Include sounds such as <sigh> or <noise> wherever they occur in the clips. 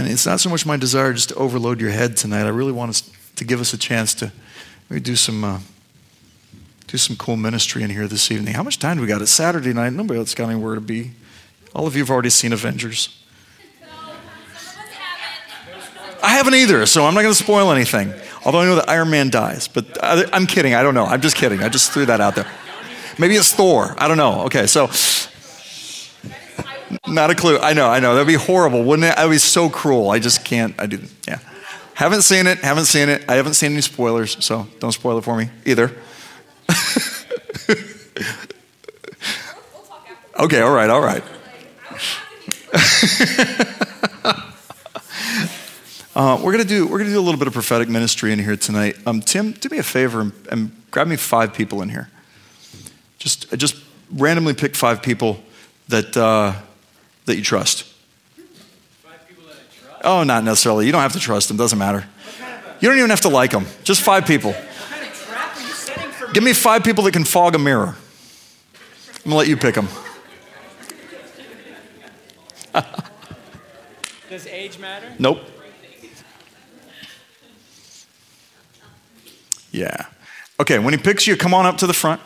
And it's not so much my desire just to overload your head tonight. I really want us to give us a chance to maybe do some. Uh, do some cool ministry in here this evening. How much time do we got? It's Saturday night. Nobody else got anywhere to be. All of you have already seen Avengers. I haven't either, so I'm not going to spoil anything. Although I know that Iron Man dies, but I, I'm kidding. I don't know. I'm just kidding. I just threw that out there. Maybe it's Thor. I don't know. Okay, so not a clue. I know. I know. That'd be horrible, wouldn't it? That'd be so cruel. I just can't. I do. Yeah. Haven't seen it. Haven't seen it. I haven't seen any spoilers, so don't spoil it for me either. <laughs> okay. All right. All right. <laughs> Uh, we're gonna do we're gonna do a little bit of prophetic ministry in here tonight. Um, Tim, do me a favor and, and, grab me five people in here. Just just randomly pick five people that uh, that you trust. That trust. Oh, not necessarily. You don't have to trust them. Doesn't matter. You don't even have to like them. Just five people. Kind of trap are you setting for me? Give me five people that can fog a mirror. I'm gonna let you pick them. Does age matter? Nope. Yeah. Okay, when he picks you, come on up to the front.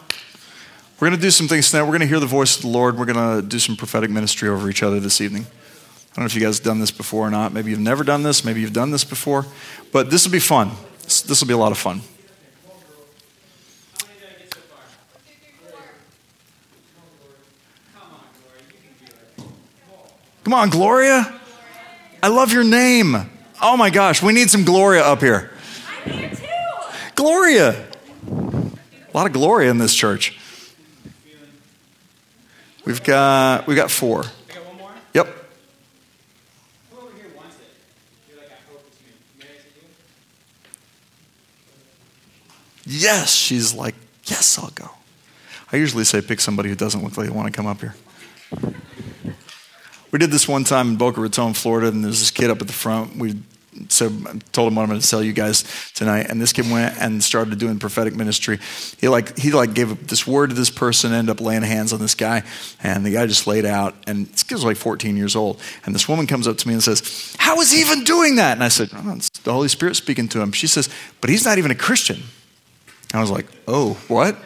We're going to do some things tonight. We're going to hear the voice of the Lord. We're going to do some prophetic ministry over each other this evening. I don't know if you guys have done this before or not. Maybe you've never done this. Maybe you've done this before. But this will be fun. This will be a lot of fun. Come on, Gloria. I love your name. Oh my gosh, we need some Gloria up here. I'm here too. Gloria. A lot of Gloria in this church. We've got we've got four. I got one more. Yep. Who over here wants it? You're like, I hope it's me. May I say you? Yes, she's like, yes, I'll go. I usually say pick somebody who doesn't look like they want to come up here. We did this one time in Boca Raton, Florida, and there's this kid up at the front. We so I told him what I'm going to tell you guys tonight, and this kid went and started doing prophetic ministry. He like he like gave this word to this person, ended up laying hands on this guy, and the guy just laid out. And this kid was like 14 years old, and this woman comes up to me and says, "How is he even doing that?" And I said, oh, "It's the Holy Spirit speaking to him." She says, "But he's not even a Christian." And I was like, "Oh, what?"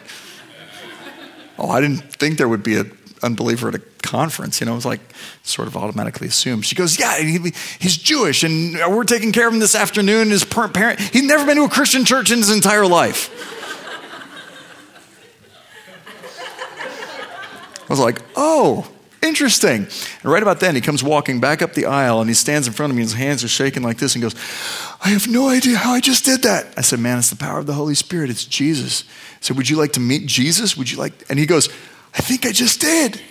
<laughs> oh, I didn't think there would be an unbeliever at a conference. You know, it was like sort of automatically assumed. She goes, Yeah, he, he's Jewish, and we're taking care of him this afternoon. His parent, he's never been to a Christian church in his entire life. I was like, Oh, interesting. And right about then, he comes walking back up the aisle and he stands in front of me, and his hands are shaking like this, and goes, I have no idea how I just did that. I said, Man, it's the power of the Holy Spirit. It's Jesus. I said, Would you like to meet Jesus? Would you like? And he goes, I think I just did.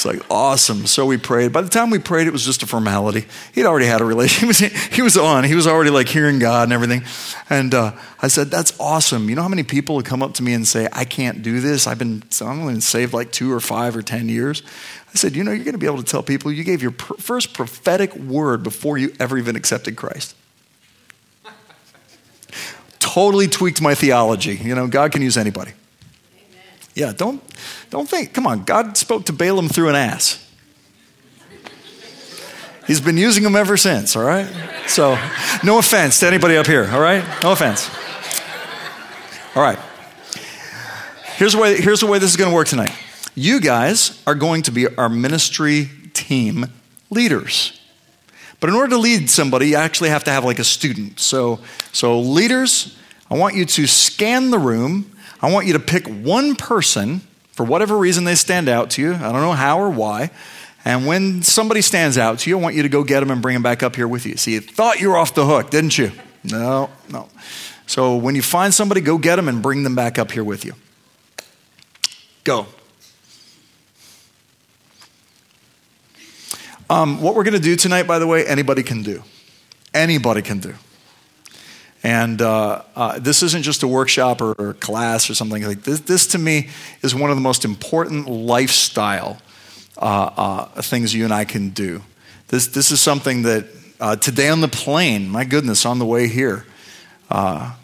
It's like awesome. So we prayed. By the time we prayed, it was just a formality. He'd already had a relationship. <laughs> He was, on. He was already like hearing God and everything. And uh, I said, "That's awesome." You know how many people would come up to me and say, "I can't do this. I've been I'm only saved like two or five or ten years." I said, "You know, you're going to be able to tell people you gave your pr- first prophetic word before you ever even accepted Christ." <laughs> totally tweaked my theology. You know, God can use anybody. Yeah, don't, don't think. Come on, God spoke to Balaam through an ass. He's been using them ever since, all right? So, no offense to anybody up here, all right? No offense. All right. Here's the way, here's the way this is going to work tonight. You guys are going to be our ministry team leaders. But in order to lead somebody, you actually have to have like a student. So, so leaders, I want you to scan the room I want you to pick one person for whatever reason they stand out to you. I don't know how or why. And when somebody stands out to you, I want you to go get them and bring them back up here with you. See, you thought you were off the hook, didn't you? No, no. So when you find somebody, go get them and bring them back up here with you. Go. Um, what we're going to do tonight, by the way, anybody can do. Anybody can do. And uh, uh, this isn't just a workshop or, or class or something like this. This, to me, is one of the most important lifestyle uh, uh things you and I can do. This, this is something that uh, today on the plane, my goodness, on the way here, uh,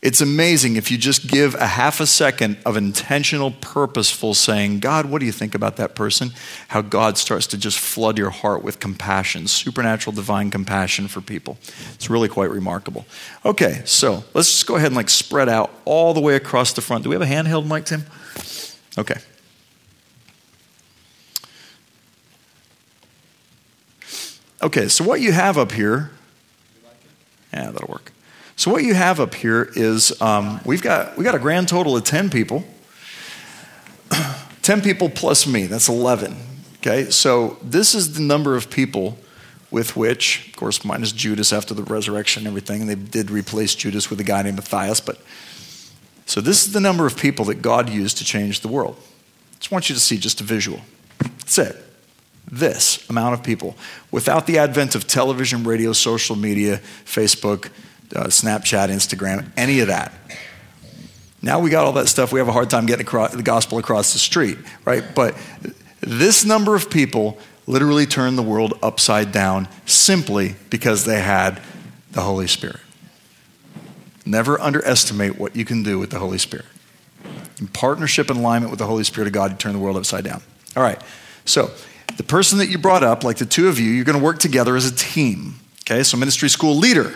It's amazing if you just give a half a second of intentional, purposeful saying, God, what do you think about that person? How God starts to just flood your heart with compassion, supernatural, divine compassion for people. It's really quite remarkable. Okay, so let's just go ahead and like spread out all the way across the front. Do we have a handheld mic, Tim? Okay. Okay, so what you have up here, yeah, that'll work. So what you have up here is um, we've got we got a grand total of ten people. <clears throat> ten people plus me. That's eleven. Okay, so this is the number of people with which, of course, minus Judas after the resurrection and everything, and they did replace Judas with a guy named Matthias. But so this is the number of people that God used to change the world. I just want you to see just a visual. That's it. This amount of people, without the advent of television, radio, social media, Facebook, uh, Snapchat, Instagram, any of that. Now we got all that stuff. We have a hard time getting across, the gospel across the street, right? But this number of people literally turned the world upside down simply because they had the Holy Spirit. Never underestimate what you can do with the Holy Spirit. In partnership and alignment with the Holy Spirit of God, you turn the world upside down. All right. So, the person that you brought up, like the two of you, you're going to work together as a team. Okay, so ministry school leader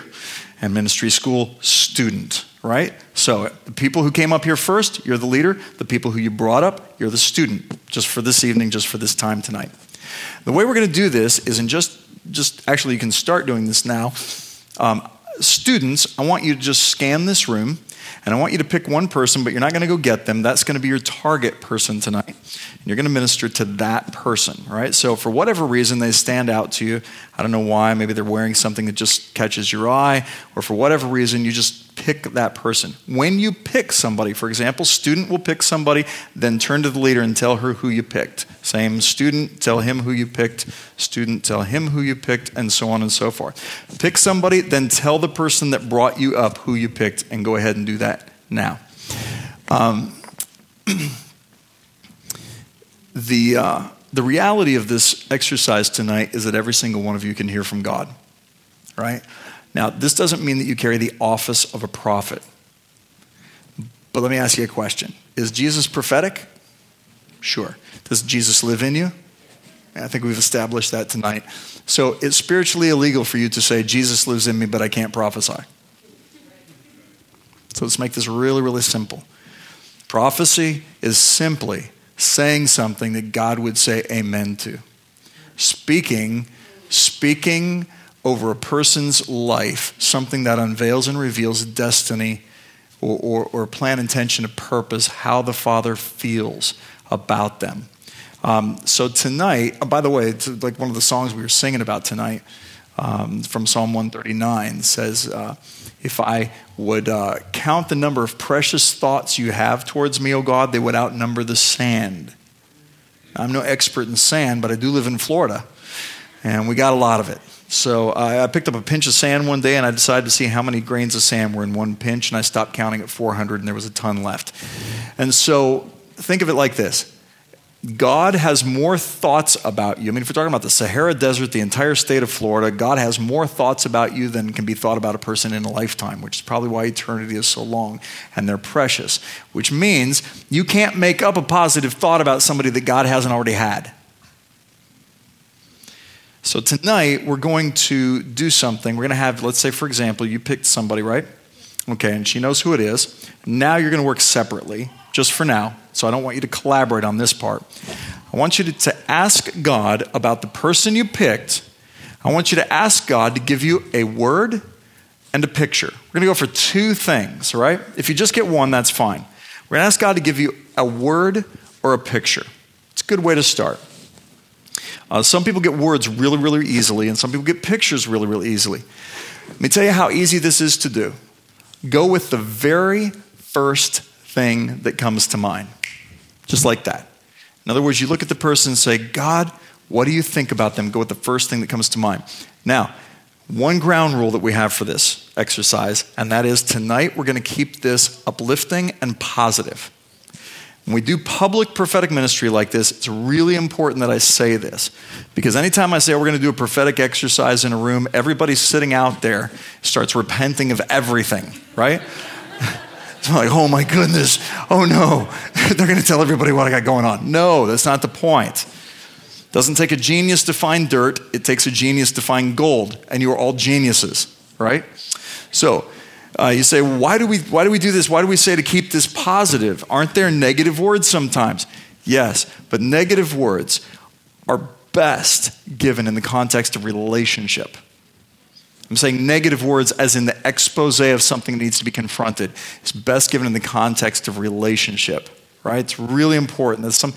and ministry school student, right? So the people who came up here first, you're the leader. The people who you brought up, you're the student, just for this evening, just for this time tonight. The way we're going to do this is in just, just actually, you can start doing this now. Um, students, I want you to just scan this room and I want you to pick one person, but you're not going to go get them. That's going to be your target person tonight. And you're going to minister to that person, right? So, for whatever reason they stand out to you, I don't know why, maybe they're wearing something that just catches your eye, or for whatever reason, you just pick that person. When you pick somebody, for example, student will pick somebody, then turn to the leader and tell her who you picked. Same student, tell him who you picked. Student, tell him who you picked, and so on and so forth. Pick somebody, then tell the person that brought you up who you picked, and go ahead and do that now. Um, <clears throat> the, uh, the reality of this exercise tonight is that every single one of you can hear from God, right? Now, this doesn't mean that you carry the office of a prophet. But let me ask you a question Is Jesus prophetic? Sure. Does Jesus live in you? I think we've established that tonight. So it's spiritually illegal for you to say, Jesus lives in me, but I can't prophesy. So let's make this really, really simple. Prophecy is simply saying something that God would say amen to. Speaking, speaking over a person's life, something that unveils and reveals destiny or, or, or plan, intention, or purpose, how the Father feels about them. Um, so tonight, oh, by the way, it's like one of the songs we were singing about tonight um, from Psalm 139 says, uh, If I would uh, count the number of precious thoughts you have towards me, O God, they would outnumber the sand. I'm no expert in sand, but I do live in Florida, and we got a lot of it. So uh, I picked up a pinch of sand one day, and I decided to see how many grains of sand were in one pinch, and I stopped counting at 400, and there was a ton left. And so think of it like this God has more thoughts about you. I mean, if we're talking about the Sahara Desert, the entire state of Florida, God has more thoughts about you than can be thought about a person in a lifetime, which is probably why eternity is so long and they're precious, which means you can't make up a positive thought about somebody that God hasn't already had. So tonight, we're going to do something. We're going to have, let's say, for example, you picked somebody, right? Okay, and she knows who it is. Now you're going to work separately just for now, so I don't want you to collaborate on this part. I want you to, to ask God about the person you picked. I want you to ask God to give you a word and a picture. We're going to go for two things, right? If you just get one, that's fine. We're going to ask God to give you a word or a picture. It's a good way to start. Uh, some people get words really, really easily, and some people get pictures really, really easily. Let me tell you how easy this is to do. Go with the very first thing that comes to mind. Just like that. In other words, you look at the person and say, God, what do you think about them? Go with the first thing that comes to mind. Now, one ground rule that we have for this exercise, and that is tonight we're going to keep this uplifting and positive. When we do public prophetic ministry like this, it's really important that I say this. Because anytime I say we're going to do a prophetic exercise in a room, everybody sitting out there starts repenting of everything, right? <laughs> It's like, oh my goodness, oh no, <laughs> they're going to tell everybody what I got going on. No, that's not the point. It doesn't take a genius to find dirt, it takes a genius to find gold, and you are all geniuses, right? So, uh, you say, why do, we, why do we do this? Why do we say to keep this positive? Aren't there negative words sometimes? Yes, but negative words are best given in the context of relationship. I'm saying negative words as in the expose of something that needs to be confronted. It's best given in the context of relationship, right? It's really important that some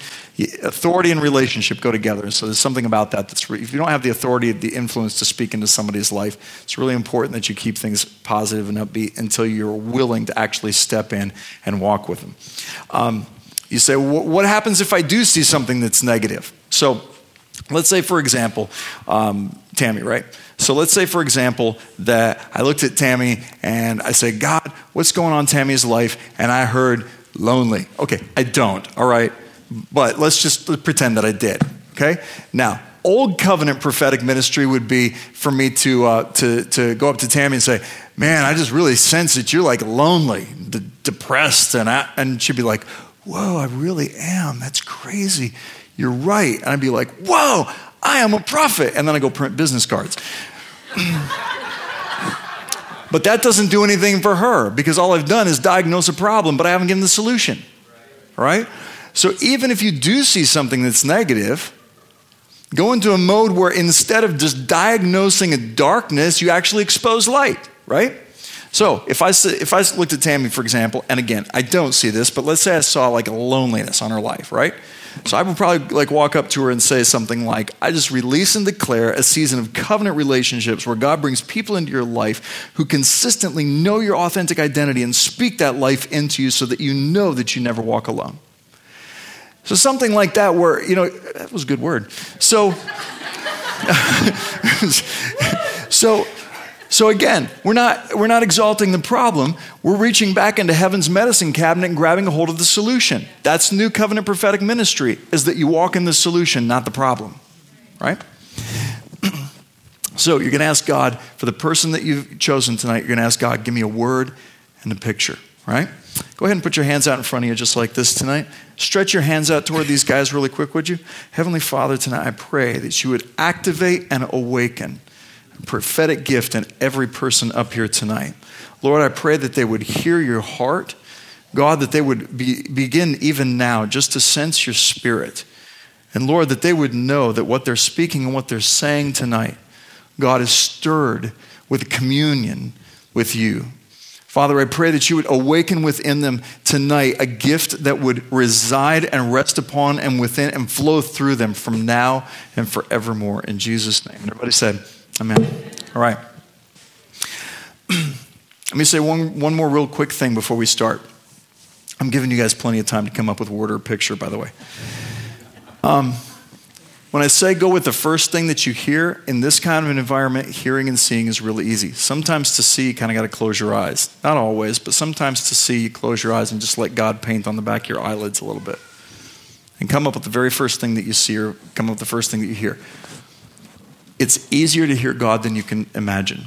authority and relationship go together. So there's something about that that's if you don't have the authority, the influence to speak into somebody's life, it's really important that you keep things positive and upbeat until you're willing to actually step in and walk with them. Um, you say, what happens if I do see something that's negative? So let's say, for example, um, Tammy, right? So let's say, for example, that I looked at Tammy and I said, God, what's going on Tammy's life? And I heard lonely. Okay, I don't, all right? But let's just pretend that I did, okay? Now, old covenant prophetic ministry would be for me to, uh, to, to go up to Tammy and say, Man, I just really sense that you're like lonely, d- depressed. And, I, and she'd be like, Whoa, I really am. That's crazy. You're right. And I'd be like, Whoa, I am a prophet. And then I go print business cards. <clears throat> but that doesn't do anything for her because all I've done is diagnose a problem, but I haven't given the solution. Right? So even if you do see something that's negative, go into a mode where instead of just diagnosing a darkness, you actually expose light, right? So if I, if I looked at Tammy, for example, and again, I don't see this, but let's say I saw like a loneliness on her life, right? So I would probably like walk up to her and say something like, I just release and declare a season of covenant relationships where God brings people into your life who consistently know your authentic identity and speak that life into you so that you know that you never walk alone. So something like that where, you know, that was a good word. So <laughs> so so again, we're not, we're not exalting the problem. We're reaching back into heaven's medicine cabinet and grabbing a hold of the solution. That's new covenant prophetic ministry, is that you walk in the solution, not the problem. Right? <clears throat> so you're going to ask God, for the person that you've chosen tonight, you're going to ask God, give me a word and a picture. Right? Go ahead and put your hands out in front of you just like this tonight. Stretch your hands out toward these guys really quick, would you? Heavenly Father, tonight I pray that you would activate and awaken prophetic gift in every person up here tonight. Lord, I pray that they would hear your heart. God, that they would be, begin even now just to sense your spirit. And Lord, that they would know that what they're speaking and what they're saying tonight, God is stirred with communion with you. Father, I pray that you would awaken within them tonight a gift that would reside and rest upon and within and flow through them from now and forevermore. In Jesus' name. Everybody said, Amen. All right. <clears throat> Let me say one, one more real quick thing before we start. I'm giving you guys plenty of time to come up with word or picture, by the way. Um, when I say go with the first thing that you hear in this kind of an environment, hearing and seeing is really easy. Sometimes to see, you kind of got to close your eyes. Not always, but sometimes to see, you close your eyes and just let God paint on the back of your eyelids a little bit. And come up with the very first thing that you see or come up with the first thing that you hear it's easier to hear God than you can imagine.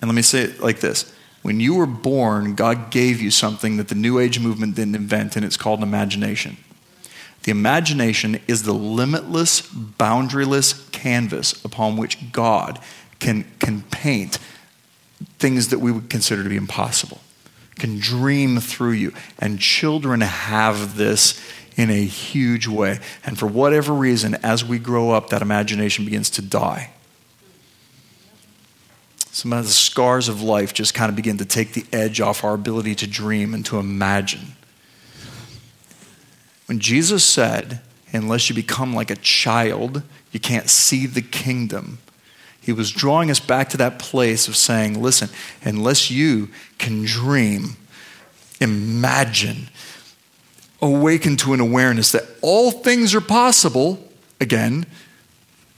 And let me say it like this When you were born, God gave you something that the New Age movement didn't invent, and it's called imagination. The imagination is the limitless, boundaryless canvas upon which God can, can paint things that we would consider to be impossible, can dream through you. And children have this in a huge way. And for whatever reason, as we grow up, that imagination begins to die. Some of the scars of life just kind of begin to take the edge off our ability to dream and to imagine. When Jesus said, Unless you become like a child, you can't see the kingdom, he was drawing us back to that place of saying, Listen, unless you can dream, imagine, awaken to an awareness that all things are possible, again,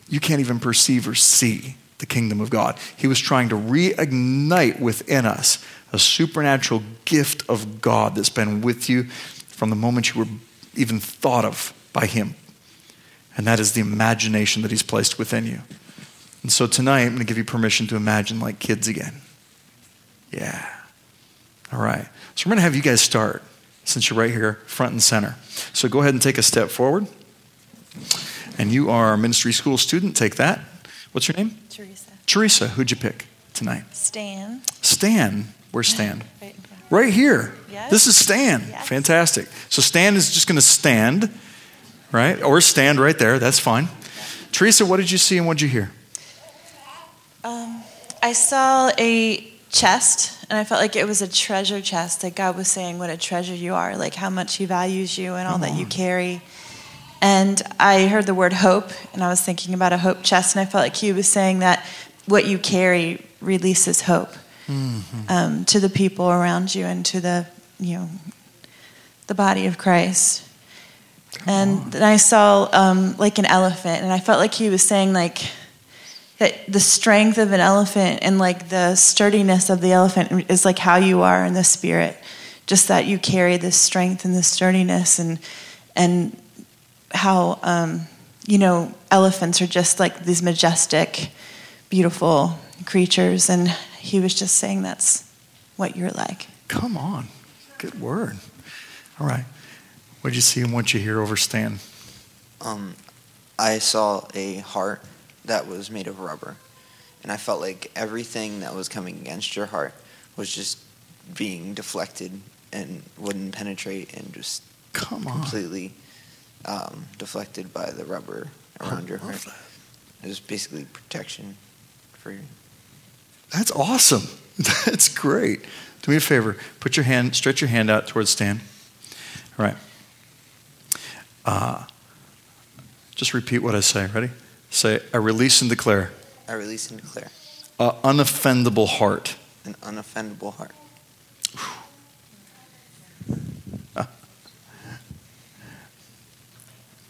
you can't even perceive or see the kingdom of God. He was trying to reignite within us a supernatural gift of God that's been with you from the moment you were even thought of by Him. And that is the imagination that He's placed within you. And so tonight, I'm going to give you permission to imagine like kids again. Yeah. All right. So we're going to have you guys start since you're right here, front and center. So go ahead and take a step forward. And you are a ministry school student. Take that. What's your name? Teresa. Teresa. Who'd you pick tonight? Stan. Stan. Where's Stan? <laughs> Right. Right here. Yes. This is Stan. Yes. Fantastic. So Stan is just going to stand, right? Or stand right there. That's fine. Teresa, what did you see and what did you hear? Um, I saw a chest, and I felt like it was a treasure chest. That God was saying what a treasure you are, like how much He values you and all that you carry. And I heard the word hope, and I was thinking about a hope chest, and I felt like He was saying that what you carry releases hope um, to the people around you and to the you know the body of Christ. And then I saw um, like an elephant, and I felt like He was saying like that the strength of an elephant and like the sturdiness of the elephant is like how you are in the spirit. Just that you carry this strength and this sturdiness and and how um, you know elephants are just like these majestic beautiful creatures and he was just saying that's what you're like Come on. Good word. All right. What did you see and what did you hear over Stan? Um, I saw a heart that was made of rubber, and I felt like everything that was coming against your heart was just being deflected and wouldn't penetrate and just Come on. completely um, deflected by the rubber around your heart. It was basically protection for you. That's awesome. <laughs> That's great. Do me a favor. Put your hand, stretch your hand out towards Stan. All right. Uh, just repeat what I say. Ready? Say, I release and declare I release and declare an unoffendable heart. an unoffendable heart.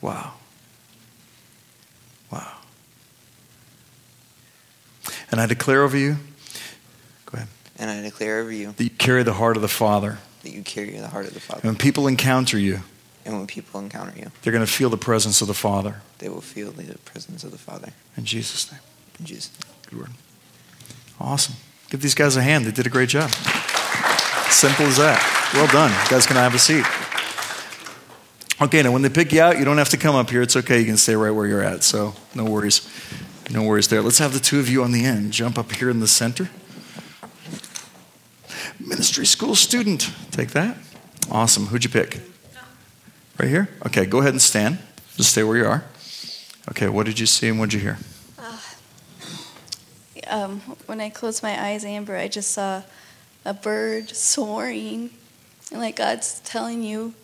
Wow. Wow. And I declare over you, go ahead, And I declare over you that you carry the heart of the Father. that you carry the heart of the Father. And when people encounter you, And when people encounter you, they're going to feel the presence of the Father. they will feel the presence of the Father. In Jesus' name. In Jesus' name. Good word. Awesome. Give these guys a hand. They did a great job. Simple as that. Well done. You guys can I have a seat. Okay, now when they pick you out, you don't have to come up here. It's okay. You can stay right where you're at. So no worries. No worries there. Let's have the two of you on the end. Jump up here in the center. Ministry school student. Take that. Awesome. Who'd you pick? Right here? Okay, go ahead and stand. Just stay where you are. Okay, what did you see and what did you hear? um, when I closed my eyes, Amber, I just saw a bird soaring. And like God's telling you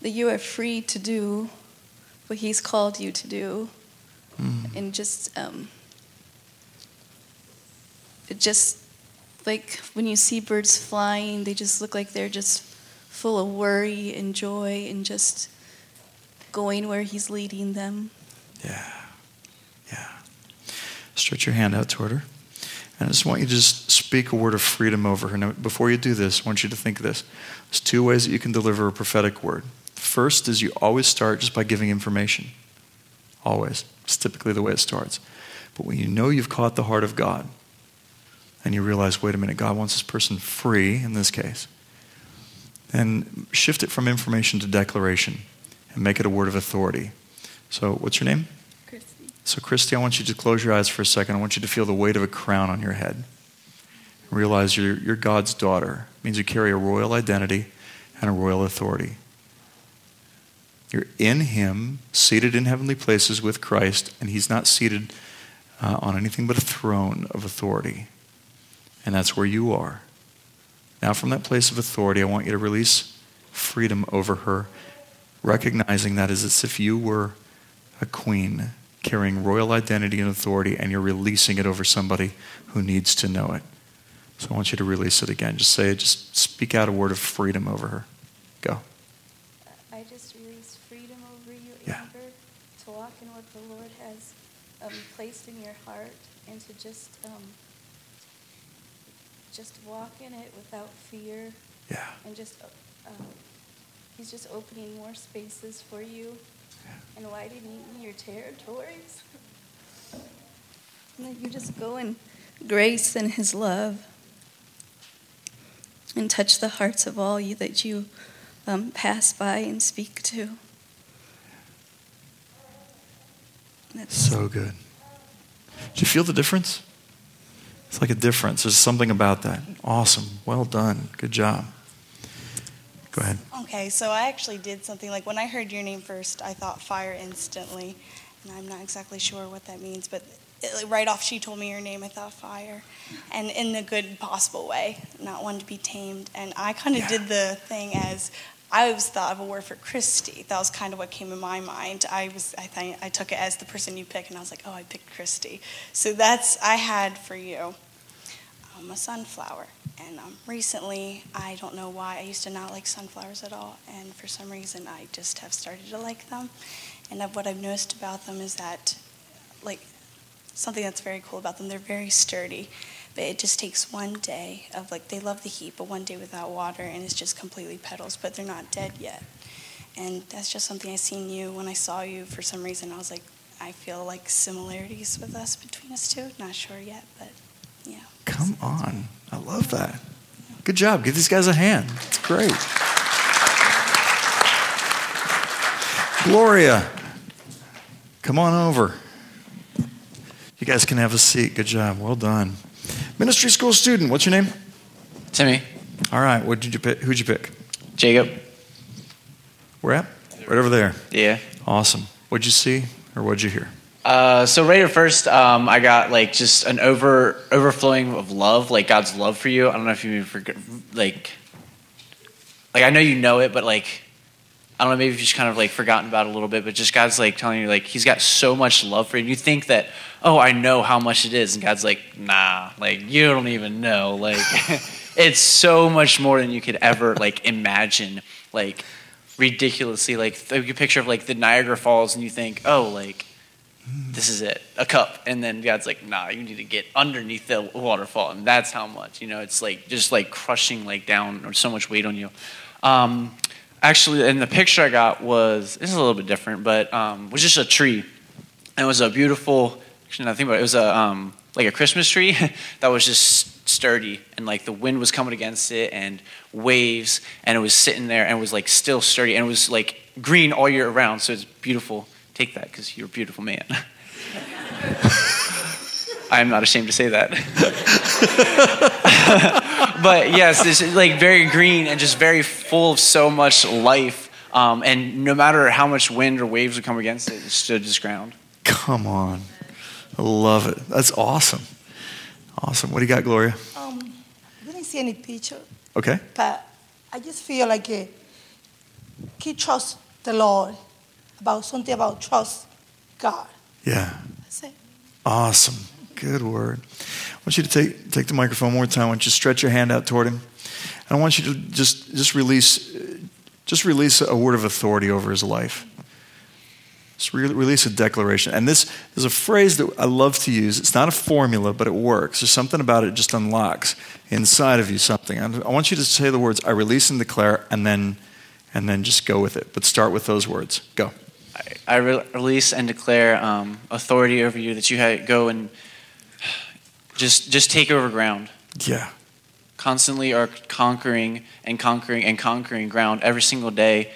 that you are free to do what He's called you to do. And just, um, it just, like when you see birds flying, they just look like they're just full of worry and joy and just going where He's leading them. Yeah. Yeah. Stretch your hand out toward her. And I just want you to just speak a word of freedom over her. Now, before you do this, I want you to think of this. There's two ways that you can deliver a prophetic word. First is you always start just by giving information. Always. It's typically the way it starts. But when you know you've caught the heart of God, and you realize, wait a minute, God wants this person free in this case, then shift it from information to declaration and make it a word of authority. So, what's your name? Christy. So, Christy, I want you to close your eyes for a second. I want you to feel the weight of a crown on your head. Realize you're, you're God's daughter. It means you carry a royal identity and a royal authority. You're in Him, seated in heavenly places with Christ, and He's not seated uh, on anything but a throne of authority. And that's where you are. Now, from that place of authority, I want you to release freedom over her, recognizing that as if you were a queen carrying royal identity and authority, and you're releasing it over somebody who needs to know it. So I want you to release it again. Just say it, just speak out a word of freedom over her. Go. I just release freedom over you, Yeah. Amber, to walk in what the Lord has um, placed in your heart, and to just um, just walk in it without fear, Yeah. and just uh, um, He's just opening more spaces for you and widening your territories. and that you just go in grace and His love. and touch the hearts of all you that you um, pass by and speak to. That's So good. Did you feel the difference? It's like a difference. There's something about that. Awesome. Well done. Good job. Go ahead. Okay, so I actually did something like when I heard your name first, I thought fire instantly, and I'm not exactly sure what that means, but it, right off she told me your name, I thought fire, and in the good possible way, not one to be tamed. And I kind of Yeah. did the thing as I always thought of a word for Christy. That was kind of what came in my mind. I was I think I took it as the person you pick, and I was like, oh, I picked Christy. So that's I had for you um, a sunflower. And um, recently, I don't know why, I used to not like sunflowers at all. And for some reason, I just have started to like them. And what I've noticed about them is that, like, something that's very cool about them, they're very sturdy. But it just takes one day of, like, they love the heat, but one day without water, and it's just completely petals, but they're not dead yet. And that's just something I seen you when I saw you for some reason. I was like, I feel like similarities with us between us two. Not sure yet, but yeah. Come on. I love that. Good job. Give these guys a hand. It's great. Gloria, come on over. You guys can have a seat. Good job. Well done. Ministry school student, what's your name? Timmy, All right. What did you pick? Who'd you pick? Jacob. Where at? Right over there. Yeah. Awesome. What'd you see or what'd you hear? Uh, so right at first, um, I got like just an over overflowing of love, like God's love for you. I don't know if you forget, like, like I know you know it, but like, I don't know, maybe you've just kind of like forgotten about it a little bit. But just God's like telling you, like, He's got so much love for you. And you think that, oh, I know how much it is, and God's like, nah, like you don't even know, like, <laughs> it's so much more than you could ever like imagine, like ridiculously, like you picture of like the Niagara Falls, and you think, oh, like this is it, a cup. And then God's like, nah, you need to get underneath the waterfall. And that's how much, you know, it's like just like crushing like down or so much weight on you. Um, actually, and the picture I got was, this is a little bit different, but um, was just a tree. And it was a beautiful, actually, think about it, was a, um, like a Christmas tree <laughs> that was just sturdy and like the wind was coming against it and waves and it was sitting there and it was like still sturdy and it was like green all year round. So it's beautiful. Take that because you're a beautiful man. <laughs> I am not ashamed to say that. <laughs> but yes, this is like very green and just very full of so much life. Um, and no matter how much wind or waves would come against it, it stood its ground. Come on. I love it. That's awesome. Awesome. What do you got, Gloria? Um, I didn't see any picture, Okay. but I just feel like uh, he trusts the Lord about something about trust God. Yeah. That's it. Awesome. Good word. I want you to take, take the microphone one more time. I want you to stretch your hand out toward him. And I want you to just, just release just release a word of authority over his life. Just re- release a declaration. And this is a phrase that I love to use. It's not a formula, but it works. There's something about it just unlocks inside of you something. And I want you to say the words, I release and declare, and then, and then just go with it. But start with those words. Go. I, I re- release and declare um, authority over you that you ha- go and just just take over ground. Yeah. Constantly are conquering and conquering and conquering ground every single day.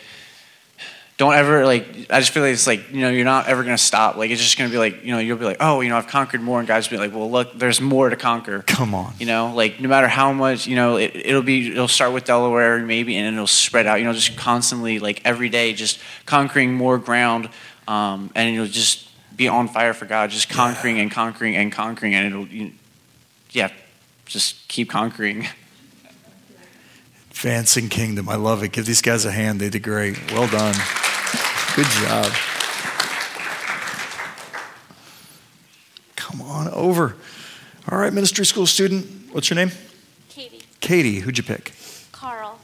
Don't ever like. I just feel like it's like you know you're not ever gonna stop. Like it's just gonna be like you know you'll be like oh you know I've conquered more and guys will be like well look there's more to conquer. Come on. You know like no matter how much you know it, it'll be it'll start with Delaware maybe and it'll spread out. You know just constantly like every day just conquering more ground um, and it'll just be on fire for God. Just conquering and conquering and conquering and it'll you, yeah just keep conquering. <laughs> Advancing Kingdom. I love it. Give these guys a hand. They did great. Well done. Good job. Come on over. All right, ministry school student. What's your name? Katie. Katie. Who'd you pick? Carl.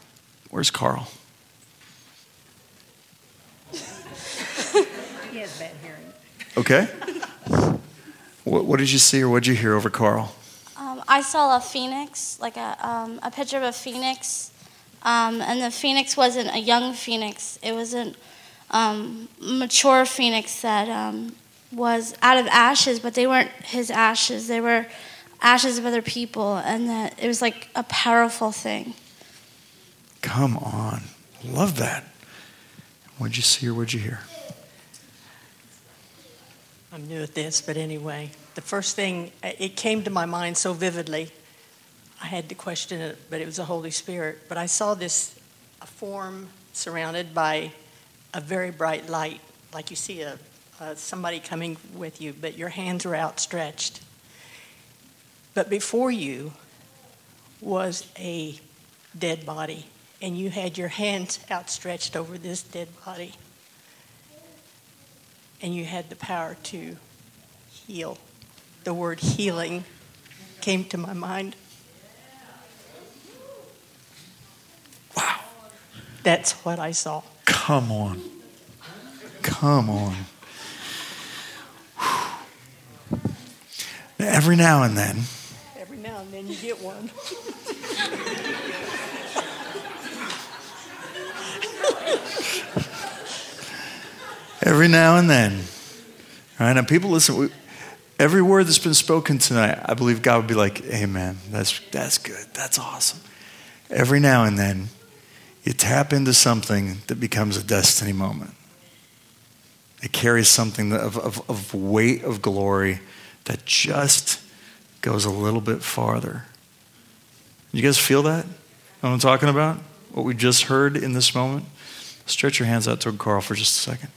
Where's Carl? <laughs> He has bad hearing. Okay. what, what did you see or what did you hear over Carl? Um, I saw a phoenix, like a, um, a picture of a phoenix, um, and the phoenix wasn't a young phoenix. It was a um, mature phoenix that um, was out of ashes, but they weren't his ashes. They were ashes of other people, and that it was like a powerful thing. Come on. Love that. What'd you see or what'd you hear? I'm new at this, but anyway, the first thing, it came to my mind so vividly. I had to question it, but it was the Holy Spirit. But I saw this a form surrounded by a very bright light, like you see a, a somebody coming with you, but your hands are outstretched. But before you was a dead body, and you had your hands outstretched over this dead body and you had the power to heal. The word healing came to my mind. Wow. That's what I saw. Come on. Come on. Every now and then. Every now and then you get one. <laughs> every now and then. All right, and people listen. We, every word that's been spoken tonight, I believe God would be like, "Amen. That's that's good. That's awesome." Every now and then, you tap into something that becomes a destiny moment. It carries something of, of, of weight of glory that just goes a little bit farther. You guys feel that? What I'm talking about? What we just heard in this moment? Stretch your hands out toward Carl for just a second.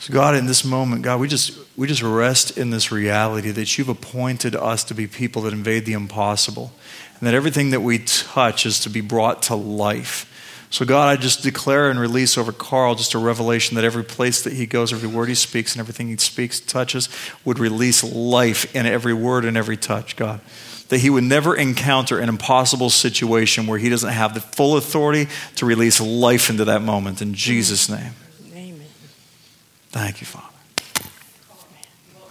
So God, in this moment, God, we just we just rest in this reality that you've appointed us to be people that invade the impossible, and that everything that we touch is to be brought to life. So God, I just declare and release over Carl just a revelation that every place that he goes, every word he speaks, and everything he speaks, touches, would release life in every word and every touch, God. That he would never encounter an impossible situation where he doesn't have the full authority to release life into that moment. In Jesus' name. Amen. Thank you, Father.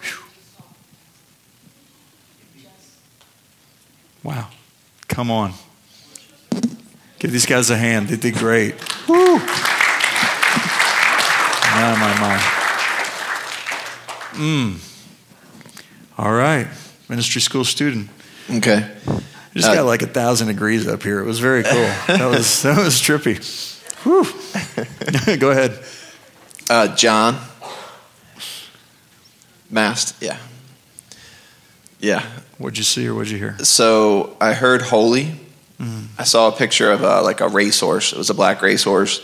Whew. Wow. Come on. Give these guys a hand. They did great. Woo. My, my, my. Mm. All right. Ministry school student. Okay. Just uh, got like a thousand degrees up here. It was very cool. that was <laughs> that was trippy. Whew. <laughs> Go ahead. Uh, John. Mast, yeah. Yeah. What'd you see or what'd you hear? So I heard holy. Mm. I saw a picture of a, like a racehorse. It was a black racehorse.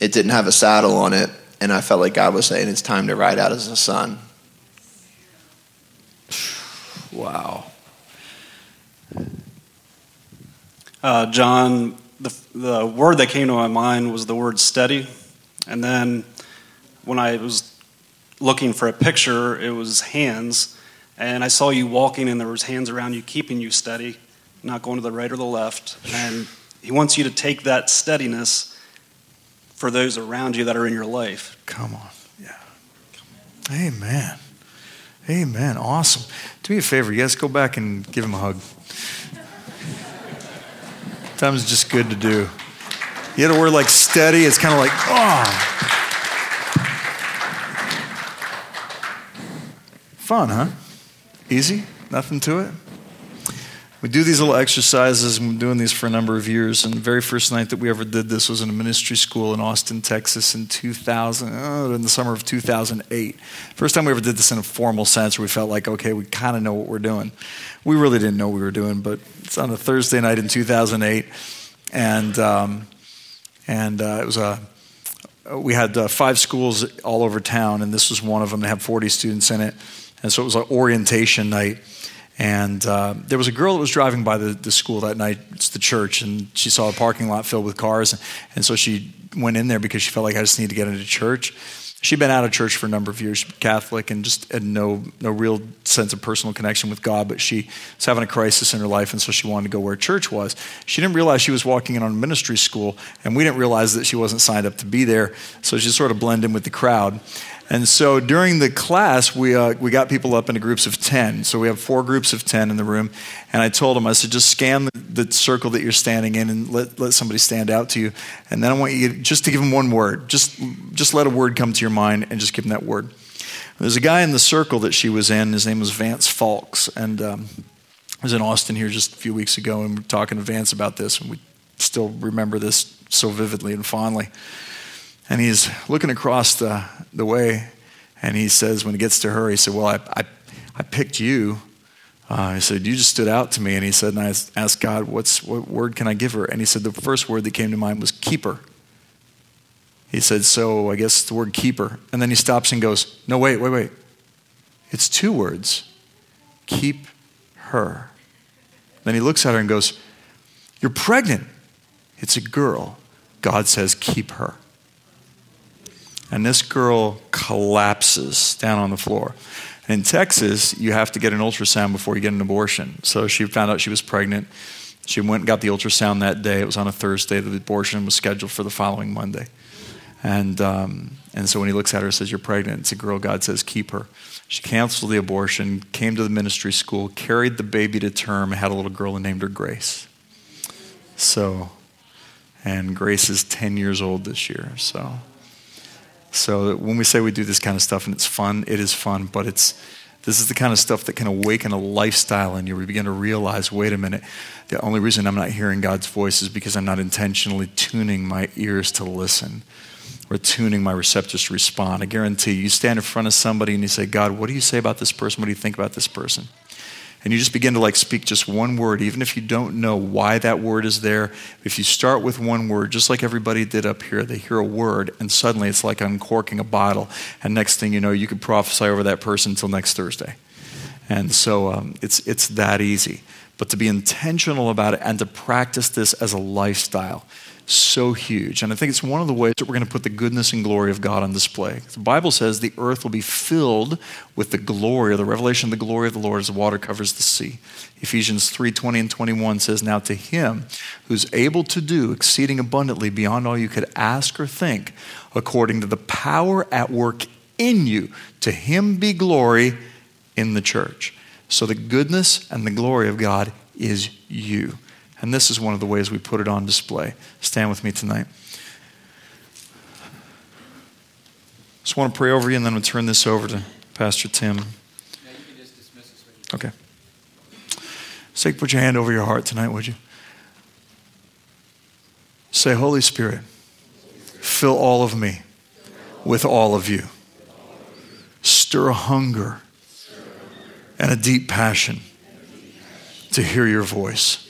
It didn't have a saddle on it, and I felt like God was saying it's time to ride out as a son. Wow. Uh, John, the, the word that came to my mind was the word steady. And then when I was looking for a picture, it was hands. And I saw you walking, and there was hands around you, keeping you steady, not going to the right or the left. And he wants you to take that steadiness for those around you that are in your life. Come on. Yeah. Amen. Amen. Awesome. Do me a favor, you guys go back and give him a hug. Times just good to do. You had a word like steady, it's kind of like, oh. Fun, huh? Easy? Nothing to it? We do these little exercises, and we've been doing these for a number of years. And the very first night that we ever did this was in a ministry school in Austin, Texas in 2000, oh, in the summer of 2008. First time we ever did this in a formal sense where we felt like, okay, we kind of know what we're doing. We really didn't know what we were doing, but it's on a Thursday night in 2008. And, um, and uh, it was a we had uh, five schools all over town, and this was one of them. They had 40 students in it. And so it was an orientation night. And uh, there was a girl that was driving by the, the school that night, it's the church, and she saw a parking lot filled with cars. And so she went in there because she felt like I just need to get into church. She'd been out of church for a number of years, Catholic, and just had no, no real sense of personal connection with God. But she was having a crisis in her life, and so she wanted to go where church was. She didn't realize she was walking in on a ministry school, and we didn't realize that she wasn't signed up to be there. So she sort of blended in with the crowd. And so during the class, we, uh, we got people up into groups of 10. So we have four groups of 10 in the room. And I told them, I said, just scan the, circle that you're standing in and let, let somebody stand out to you. And then I want you just to give them one word. Just, just let a word come to your mind and just give them that word. There's a guy in the circle that she was in. His name was Vance Falks. And um, I was in Austin here just a few weeks ago, and we are talking to Vance about this. And we still remember this so vividly and fondly. And he's looking across the, the way, and he says, when he gets to her, he said, Well, I, I, I picked you. Uh, he said, You just stood out to me. And he said, And I asked God, What's, What word can I give her? And he said, The first word that came to mind was keeper. He said, So I guess the word keeper. And then he stops and goes, No, wait, wait, wait. It's two words keep her. Then he looks at her and goes, You're pregnant. It's a girl. God says, Keep her. And this girl collapses down on the floor. In Texas, you have to get an ultrasound before you get an abortion. So she found out she was pregnant. She went and got the ultrasound that day. It was on a Thursday. The abortion was scheduled for the following Monday. And, um, and so when he looks at her and says, You're pregnant, it's a girl. God says, Keep her. She canceled the abortion, came to the ministry school, carried the baby to term, had a little girl and named her Grace. So, and Grace is 10 years old this year. So, so when we say we do this kind of stuff and it's fun, it is fun, but it's this is the kind of stuff that can awaken a lifestyle in you. We begin to realize, wait a minute, the only reason I'm not hearing God's voice is because I'm not intentionally tuning my ears to listen or tuning my receptors to respond. I guarantee you, you stand in front of somebody and you say, God, what do you say about this person? What do you think about this person? And you just begin to like speak just one word even if you don't know why that word is there. If you start with one word just like everybody did up here they hear a word and suddenly it's like uncorking a bottle. And next thing you know you could prophesy over that person until next thursday. And so um, it's, it's that easy. But to be intentional about it and to practice this as a lifestyle so huge. And I think it's one of the ways that we're going to put the goodness and glory of God on display. The Bible says the earth will be filled with the glory or the revelation of the glory of the Lord as the water covers the sea. Ephesians 3 20 and 21 says, Now to him who's able to do exceeding abundantly beyond all you could ask or think, according to the power at work in you, to him be glory in the church. So the goodness and the glory of God is you. And this is one of the ways we put it on display. Stand with me tonight. Just want to pray over you, and then we'll turn this over to Pastor Tim. Okay. Say, put your hand over your heart tonight, would you? Say, Holy Spirit, fill all of me with all of you. Stir a hunger and a deep passion to hear your voice.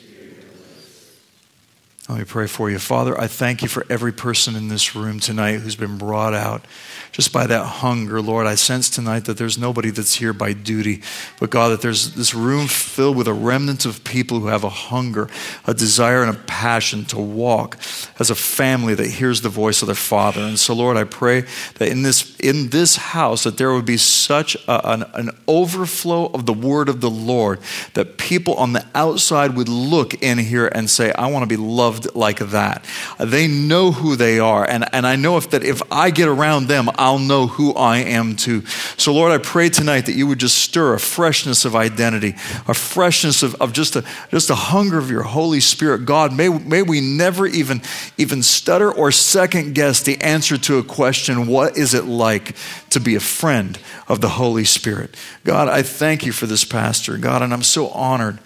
Let me pray for you. Father, I thank you for every person in this room tonight who's been brought out just by that hunger. Lord, I sense tonight that there's nobody that's here by duty, but God, that there's this room filled with a remnant of people who have a hunger, a desire, and a passion to walk as a family that hears the voice of their Father. And so, Lord, I pray that in this, in this house, that there would be such a, an, an overflow of the word of the Lord that people on the outside would look in here and say, I want to be loved like that. They know who they are. And, and I know if that if I get around them, I'll know who I am too. So, Lord, I pray tonight that you would just stir a freshness of identity, a freshness of, of just, a, just a hunger of your Holy Spirit. God, may, may we never even, even stutter or second guess the answer to a question what is it like to be a friend of the Holy Spirit? God, I thank you for this pastor, God, and I'm so honored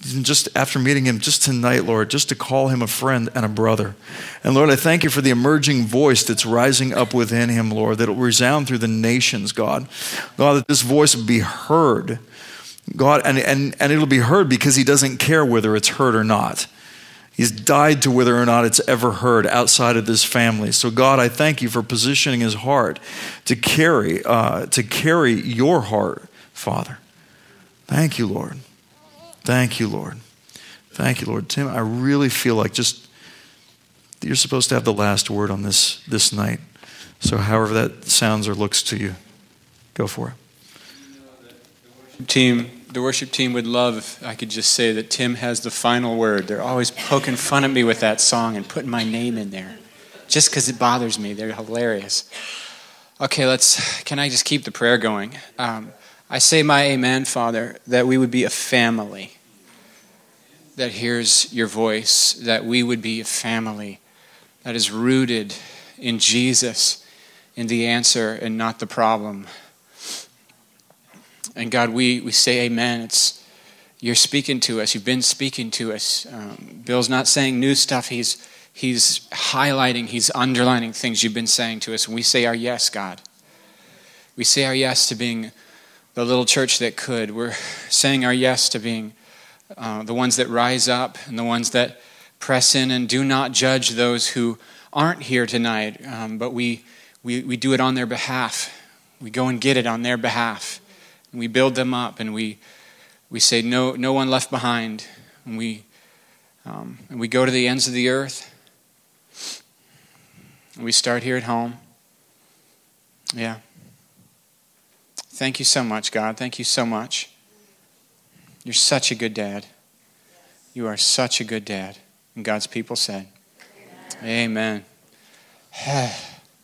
just after meeting him just tonight, Lord, just to call him a friend and a brother. And Lord, I thank you for the emerging voice that's rising up within him, Lord, that will resound through the nations, God. God, that this voice will be heard. God, and, and, and it'll be heard because he doesn't care whether it's heard or not. He's died to whether or not it's ever heard outside of this family. So, God, I thank you for positioning his heart to carry, uh, to carry your heart, Father. Thank you, Lord. Thank you, Lord. Thank you, Lord. Tim, I really feel like just you're supposed to have the last word on this this night. So, however that sounds or looks to you, go for it. Team, the worship team would love if I could just say that Tim has the final word. They're always poking fun at me with that song and putting my name in there, just because it bothers me. They're hilarious. Okay, let's. Can I just keep the prayer going? Um, I say my amen, Father, that we would be a family that hears your voice, that we would be a family that is rooted in Jesus, in the answer and not the problem. And God, we, we say amen. It's you're speaking to us. You've been speaking to us. Um, Bill's not saying new stuff. He's he's highlighting. He's underlining things you've been saying to us. And we say our yes, God. We say our yes to being the little church that could. We're <laughs> saying our yes to being uh, the ones that rise up and the ones that press in and do not judge those who aren't here tonight, um, but we, we, we do it on their behalf. We go and get it on their behalf. And we build them up and we, we say, no, no one left behind. And we, um, and we go to the ends of the earth. And we start here at home. Yeah. Thank you so much, God. Thank you so much. You're such a good dad. You are such a good dad. And God's people said, Amen. Amen. <sighs> <sighs>